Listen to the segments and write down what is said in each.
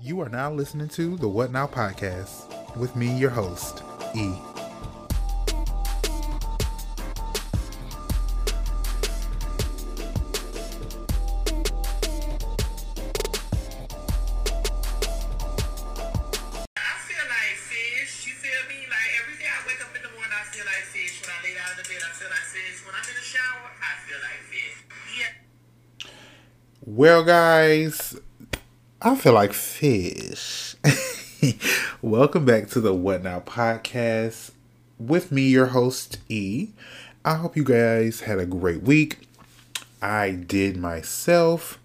You are now listening to the What Now podcast with me, your host, E. I feel like fish. You feel me? Like every day I wake up in the morning, I feel like fish. When I lay down in the bed, I feel like fish. When I'm in the shower, I feel like fish. Yeah. Well, guys, I feel like fish. Welcome back to the What Now podcast with me, your host, E. I hope you guys had a great week. I did myself,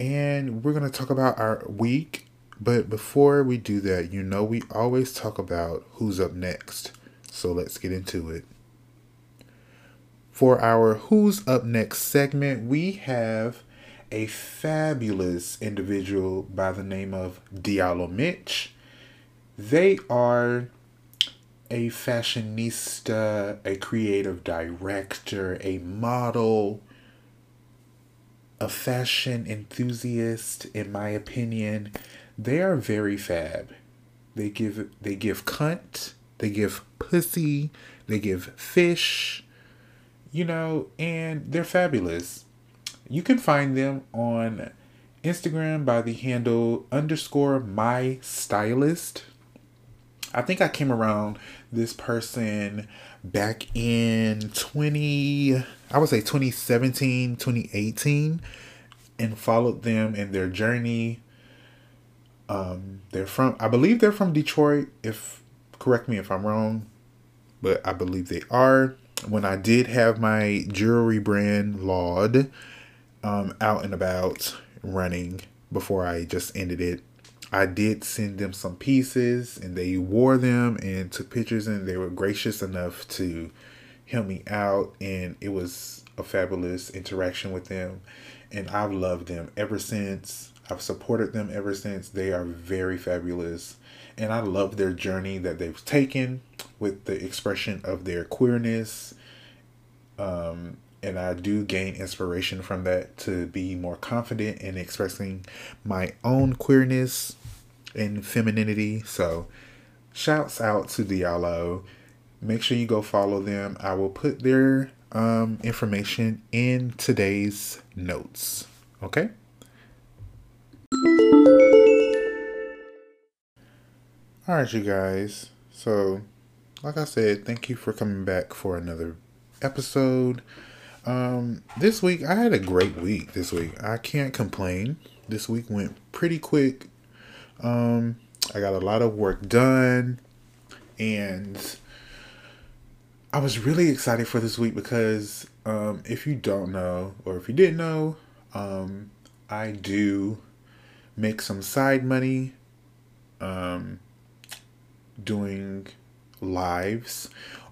and we're going to talk about our week. But before we do that, you know, we always talk about who's up next. So let's get into it. For our Who's Up Next segment, we have a fabulous individual by the name of Diallo Mitch. They are a fashionista, a creative director, a model, a fashion enthusiast, in my opinion. They are very fab. They give they give cunt, they give pussy, they give fish, you know, and they're fabulous. You can find them on Instagram by the handle underscore my stylist. I think I came around this person back in 20, I would say 2017, 2018, and followed them in their journey. Um, they're from, I believe they're from Detroit. If correct me if I'm wrong, but I believe they are. When I did have my jewelry brand Laud um, out and about running before I just ended it, I did send them some pieces and they wore them and took pictures and they were gracious enough to help me out and it was a fabulous interaction with them and I've loved them ever since. I've supported them ever since. They are very fabulous and I love their journey that they've taken with the expression of their queerness. Um, and I do gain inspiration from that to be more confident in expressing my own queerness and femininity. So, shouts out to Diallo. Make sure you go follow them. I will put their um, information in today's notes. Okay? All right, you guys. So, like I said, thank you for coming back for another episode. Um, this week I had a great week. This week I can't complain. This week went pretty quick. Um, I got a lot of work done, and I was really excited for this week because um, if you don't know, or if you didn't know, um, I do make some side money. Um, doing lives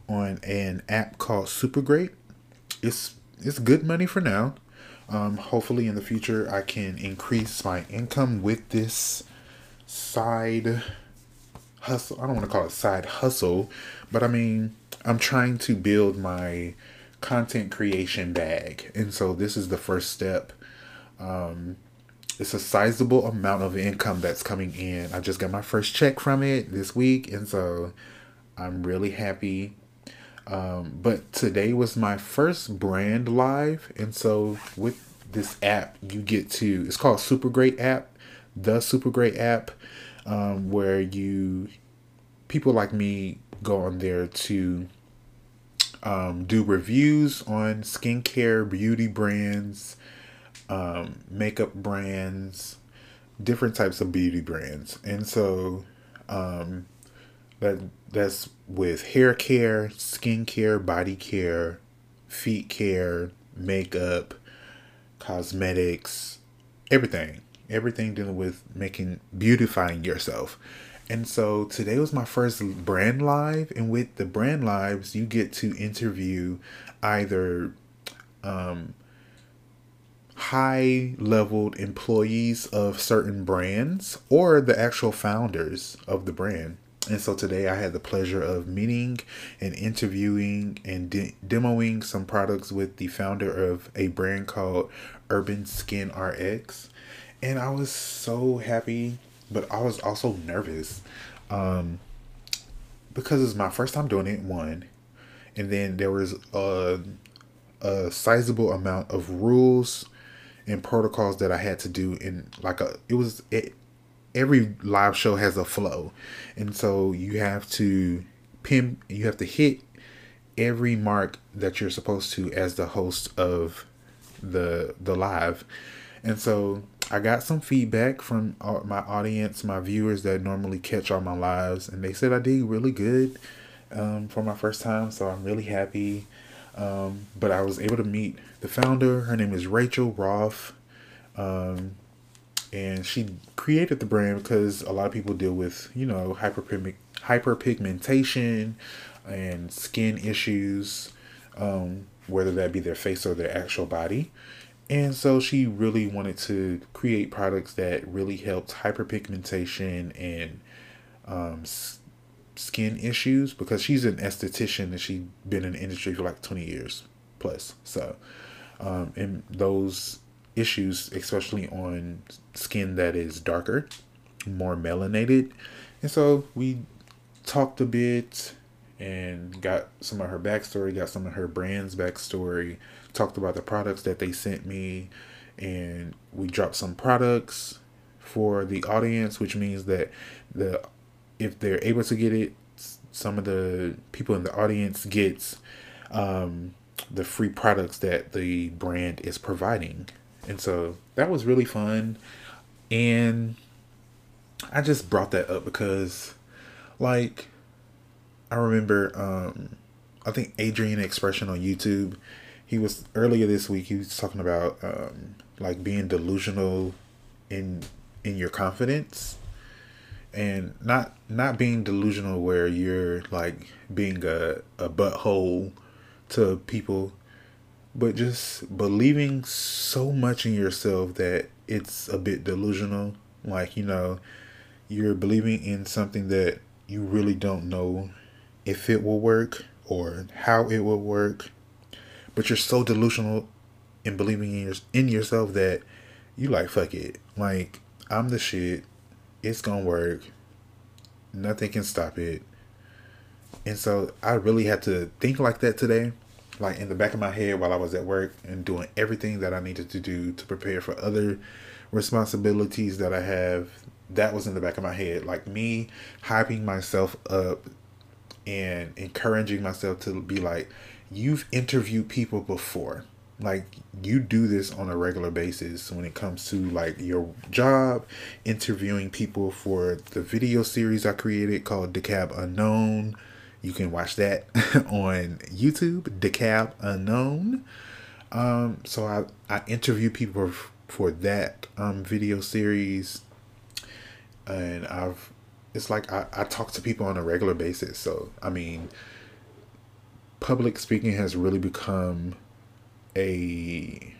on an app called Supergreat. It's it's good money for now. Um, hopefully in the future I can increase my income with this side hustle. I don't want to call it side hustle, but I mean I'm trying to build my content creation bag, and so this is the first step. Um, it's a sizable amount of income that's coming in. I just got my first check from it this week, and so I'm really happy. Um, but today was my first brand live, and so with this app, you get to it's called Supergreat app, the Supergreat app, um, where you people like me go on there to um, do reviews on skincare, beauty brands, um, makeup brands, different types of beauty brands, and so um, that that's with hair care, skin care, body care, feet care, makeup, cosmetics, everything, everything dealing with making beautifying yourself. And so today was my first brand live, and with the brand lives, you get to interview either um, high leveled employees of certain brands or the actual founders of the brand. And so today I had the pleasure of meeting and interviewing and de- demoing some products with the founder of a brand called Urban Skin RX. and I was so happy, but I was also nervous. Um, because it's my first time doing it, one. And then there was a, a sizable amount of rules and protocols that I had to do in like a it was it every live show has a flow. And so you have to pin you have to hit every mark that you're supposed to as the host of the the live. And so I got some feedback from my audience, my viewers that normally catch all my lives, and they said I did really good um, for my first time. So I'm really happy. Um, but I was able to meet the founder. Her name is Rachel Roth. Um, and she created the brand because a lot of people deal with, you know, hyperpigment, hyperpigmentation and skin issues, um, whether that be their face or their actual body. And so she really wanted to create products that really helped hyperpigmentation and um, s- skin issues because she's an esthetician and she's been in the industry for like 20 years plus. So, um, and those issues, especially on skin that is darker, more melanated. And so we talked a bit and got some of her backstory, got some of her brand's backstory, talked about the products that they sent me, and we dropped some products for the audience, which means that the if they're able to get it, some of the people in the audience gets um, the free products that the brand is providing. And so that was really fun. And I just brought that up because, like, I remember, um, I think Adrian Xpression on YouTube, he was earlier this week, he was talking about, um, like, being delusional in in your confidence and not not being delusional where you're like being a, a butthole to people but just believing so much in yourself that it's a bit delusional. Like, you know, you're believing in something that you really don't know if it will work or how it will work. But you're so delusional in believing in, your, in yourself that you like, fuck it. Like, I'm the shit. It's gonna work. Nothing can stop it. And so I really had to think like that today like in the back of my head while I was at work and doing everything that I needed to do to prepare for other responsibilities that I have. That was in the back of my head. Like me hyping myself up and encouraging myself to be like, you've interviewed people before. Like you do this on a regular basis when it comes to like your job, interviewing people for the video series I created called DeKalb Unknown you can watch that on YouTube, DeKalb Unknown. Um, so I, I interview people for that um, video series. And I've, it's like I, I talk to people on a regular basis. So, I mean, public speaking has really become a,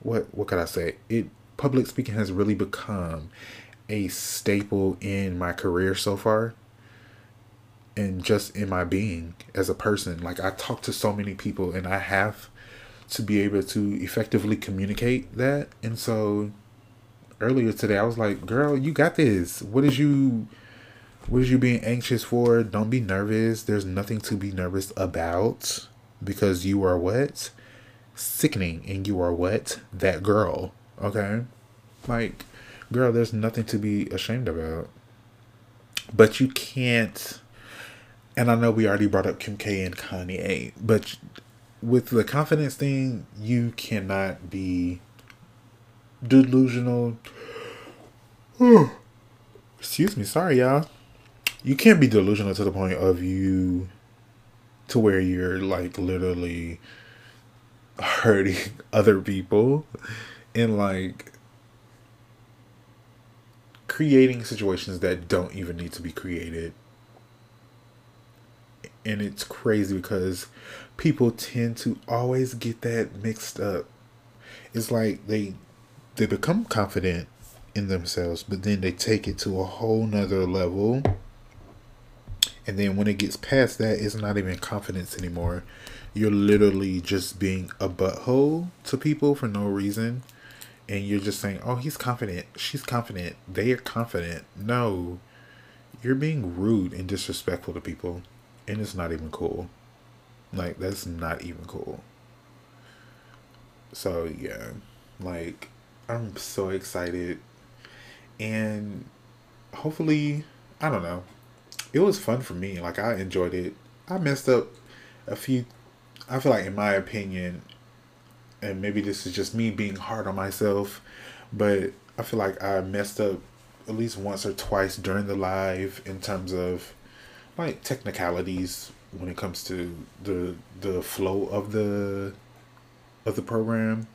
what, what could I say? It, public speaking has really become a staple in my career so far and just in my being as a person. Like I talk to so many people and I have to be able to effectively communicate that. And so earlier today I was like, "Girl, you got this. What is you what is you being anxious for? Don't be nervous. There's nothing to be nervous about because you are what? Sickening and you are what? That girl. Okay? Like, girl, there's nothing to be ashamed about. But you can't and I know we already brought up Kim K and Kanye, but with the confidence thing, you cannot be delusional. Excuse me, sorry y'all. You can't be delusional to the point of you to where you're like literally hurting other people and like creating situations that don't even need to be created and it's crazy because people tend to always get that mixed up. It's like they they become confident in themselves, but then they take it to a whole nother level. And then when it gets past that, it's not even confidence anymore. You're literally just being a butthole to people for no reason. and you're just saying, "Oh, he's confident. She's confident. They are confident." No, you're being rude and disrespectful to people, and it's not even cool. Like that's not even cool. So yeah, like I'm so excited, and hopefully, I don't know. It was fun for me. Like I enjoyed it. I messed up a few. I feel like, in my opinion, and maybe this is just me being hard on myself, but I feel like I messed up at least once or twice during the live in terms of like technicalities when it comes to the the flow of the of the program.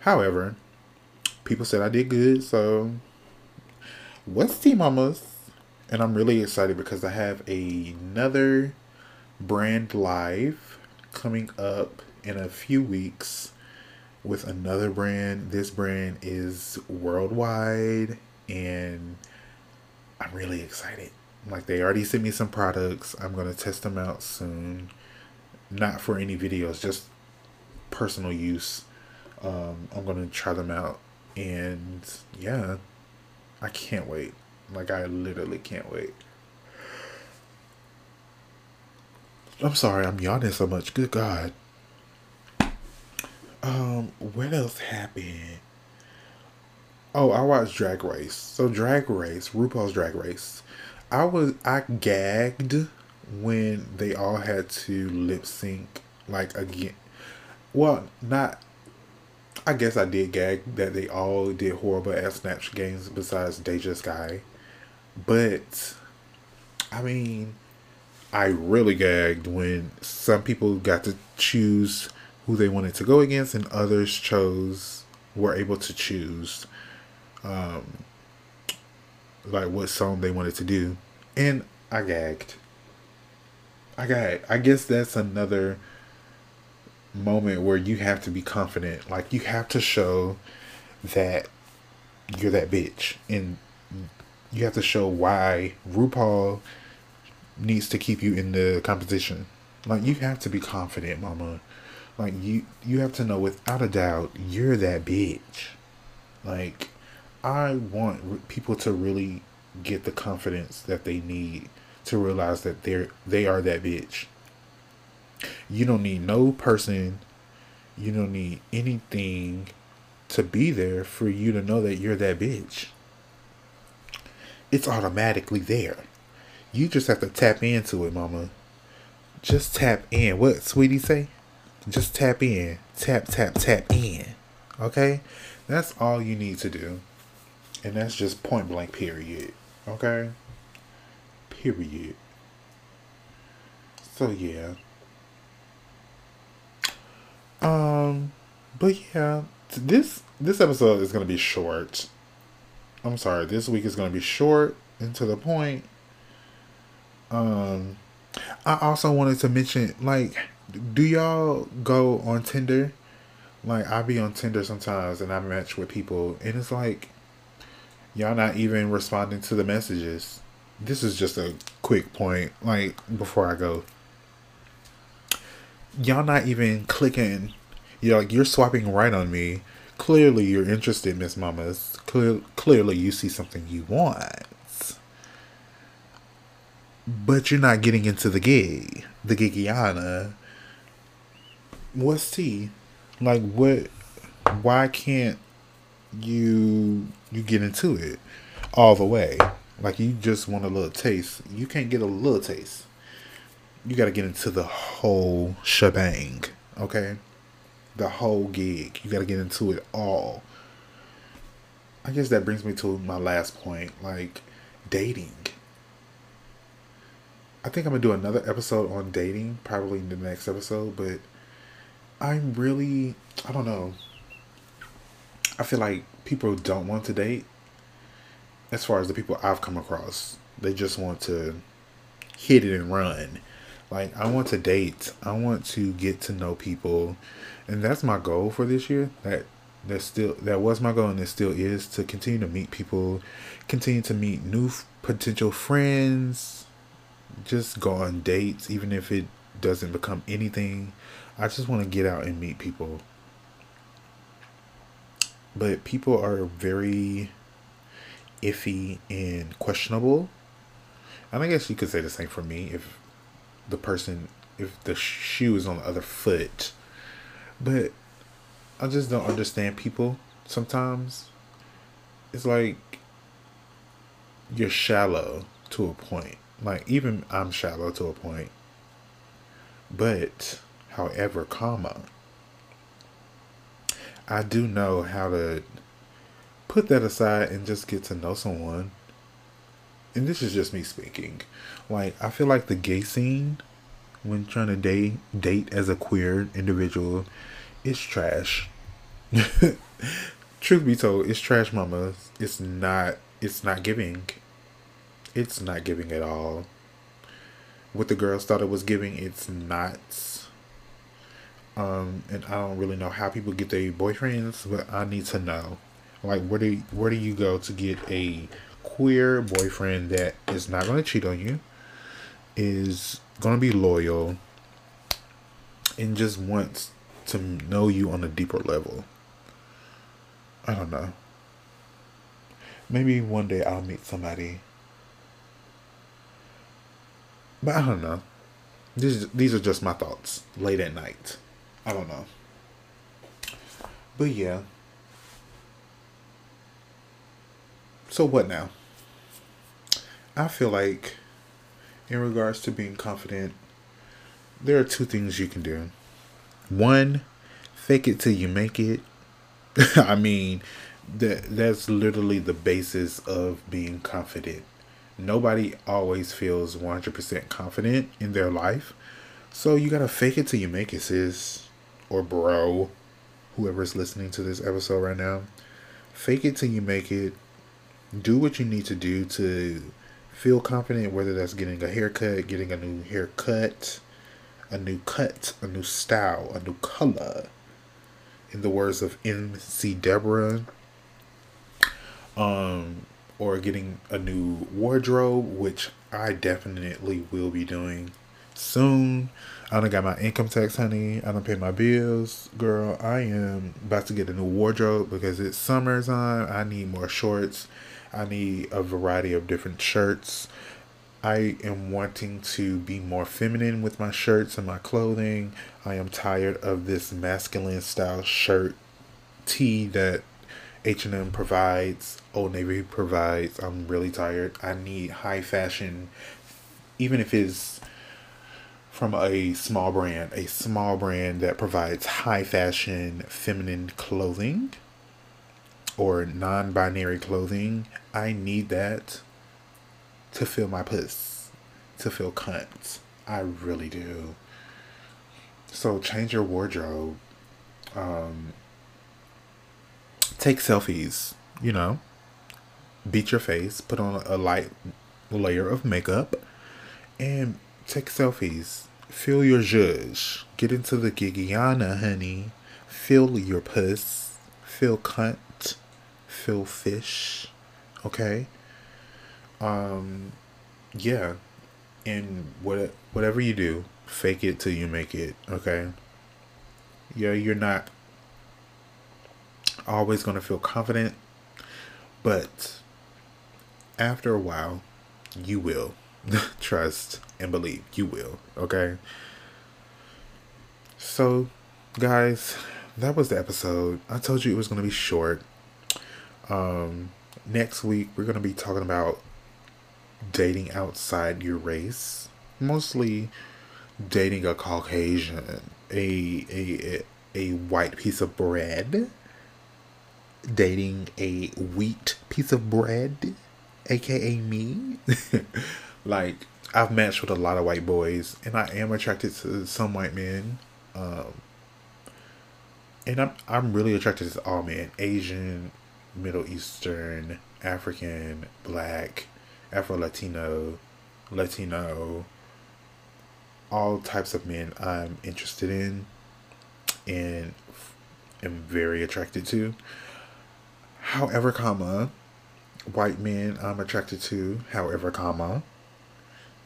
However, people said I did good, so what's T Mamas? And I'm really excited because I have another brand live coming up in a few weeks with another brand. This brand is worldwide and I'm really excited. Like they already sent me some products. I'm gonna test them out soon. Not for any videos, just personal use. Um, I'm gonna try them out, and yeah, I can't wait. Like I literally can't wait. I'm sorry, I'm yawning so much. Good God. Um, what else happened? Oh, I watched Drag Race. So Drag Race, RuPaul's Drag Race. I was I gagged when they all had to lip sync like again. Well, not. I guess I did gag that they all did horrible at Snatch Games besides Deja Skye, but I mean, I really gagged when some people got to choose who they wanted to go against, and others chose were able to choose um, like what song they wanted to do, and I gagged. I got. I guess that's another moment where you have to be confident. Like you have to show that you're that bitch, and you have to show why RuPaul needs to keep you in the competition. Like you have to be confident, mama. Like you you have to know without a doubt you're that bitch. Like I want people to really get the confidence that they need to realize that they're they are that bitch. You don't need no person, you don't need anything to be there for you to know that you're that bitch. It's automatically there. You just have to tap into it, mama. Just tap in. What Saweetie say? Just tap in. Tap tap tap in. Okay? That's all you need to do. And that's just point blank, period. Okay? Period. So, yeah. Um, but yeah, this this episode is gonna be short. I'm sorry, this week is gonna be short and to the point. Um, I also wanted to mention, like, do y'all go on Tinder? Like, I be on Tinder sometimes and I match with people, and it's like, y'all not even responding to the messages. This is just a quick point, like before I go. Y'all not even clicking. You're like you're swiping right on me. Clearly, you're interested, Miss Mamas. Clear, clearly, you see something you want, but you're not getting into the gig, the gigiana. What's tea? Like what? Why can't you you get into it all the way. Like you just want a little taste. You can't get a little taste. You got to get into the whole shebang, okay? The whole gig. You got to get into it all. I guess that brings me to my last point, like dating. I think I'm gonna do another episode on dating, probably in the next episode, but I'm really, I don't know. I feel like people don't want to date. As far as the people I've come across, they just want to hit it and run. Like I want to date. I want to get to know people, and that's my goal for this year. That that still that was my goal, and it still is to continue to meet people, continue to meet new f- potential friends, just go on dates, even if it doesn't become anything. I just want to get out and meet people but people are very iffy and questionable. And I guess you could say the same for me if the person, if the shoe is on the other foot. But I just don't understand people sometimes. It's like you're shallow to a point. Like even I'm shallow to a point. But however, comma, I do know how to put that aside and just get to know someone. And this is just me speaking. Like I feel like the gay scene when trying to date date as a queer individual is trash. Truth be told, it's trash mama. It's not it's not giving. It's not giving at all. What the girls thought it was giving, it's not. Um, and I don't really know how people get their boyfriends, but I need to know. Like, where do where do you go to get a queer boyfriend that is not going to cheat on you, is going to be loyal, and just wants to know you on a deeper level? I don't know. Maybe one day I'll meet somebody. But I don't know. These these are just my thoughts late at night. I don't know. But yeah. So what now? I feel like in regards to being confident, there are two things you can do. One, fake it till you make it. I mean, that that's literally the basis of being confident. Nobody always feels 100% confident in their life. So you got to fake it till you make it, sis or bro, whoever's listening to this episode right now. Fake it till you make it. Do what you need to do to feel confident, whether that's getting a haircut, getting a new haircut, a new cut, a new style, a new color. In the words of MC Deborah, um, or getting a new wardrobe, which I definitely will be doing soon. I don't got my income tax, honey. I don't pay my bills. Girl, I am about to get a new wardrobe because it's summertime. I need more shorts. I need a variety of different shirts. I am wanting to be more feminine with my shirts and my clothing. I am tired of this masculine style shirt tee that H&M provides, Old Navy provides. I'm really tired. I need high fashion even if it's from a small brand, a small brand that provides high fashion feminine clothing or non binary clothing, I need that to fill my puss, to fill cunt. I really do. So change your wardrobe. Um, take selfies, you know. Beat your face, put on a light layer of makeup, and take selfies. Feel your zhuzh. Get into the gigiana, honey. Feel your puss. Feel cunt. Feel fish. Okay? Um, yeah. And what whatever you do, fake it till you make it, okay? Yeah, you're not always going to feel confident, but after a while, you will. Trust and believe. You will. Okay. So, guys, that was the episode. I told you it was going to be short. Um, next week, we're going to be talking about dating outside your race. Mostly dating a Caucasian, a, a, a white piece of bread, dating a wheat piece of bread, aka me. like I've matched with a lot of white boys, and I am attracted to some white men. Um, and I'm I'm really attracted to all men: Asian, Middle Eastern, African, Black, Afro Latino, Latino. All types of men I'm interested in, and am very attracted to. However, comma, white men I'm attracted to. However, comma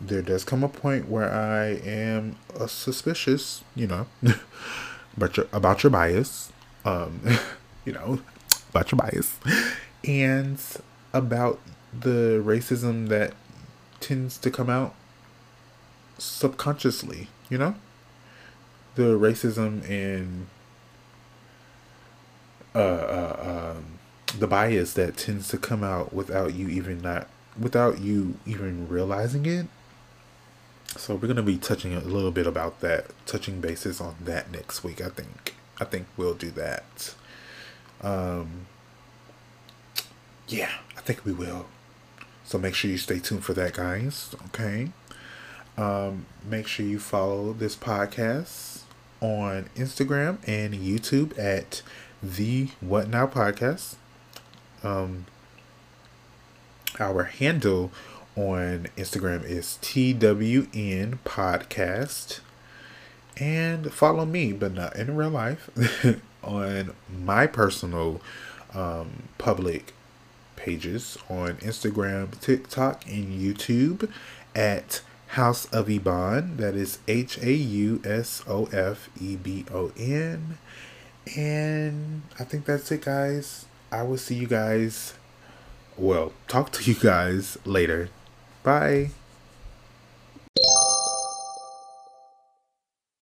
there does come a point where I am uh, suspicious, you know, but your, about your bias. Um, you know, about your bias, and about the racism that tends to come out subconsciously, you know? The racism and uh, uh, um, the bias that tends to come out without you even not without you even realizing it. So we're gonna be touching a little bit about that, touching bases on that next week. I think. I think we'll do that. Um, yeah, I think we will. So make sure you stay tuned for that, guys. Okay. Um, make sure you follow this podcast on Instagram and YouTube at the What Now Podcast. Um, our handle on Instagram is TWN Podcast. And follow me, but not in real life, on my personal um, public pages on Instagram, TikTok, and YouTube at House of Ebon. That is H A U S O F E B O N. And I think that's it, guys. I will see you guys. Well, talk to you guys later. Bye.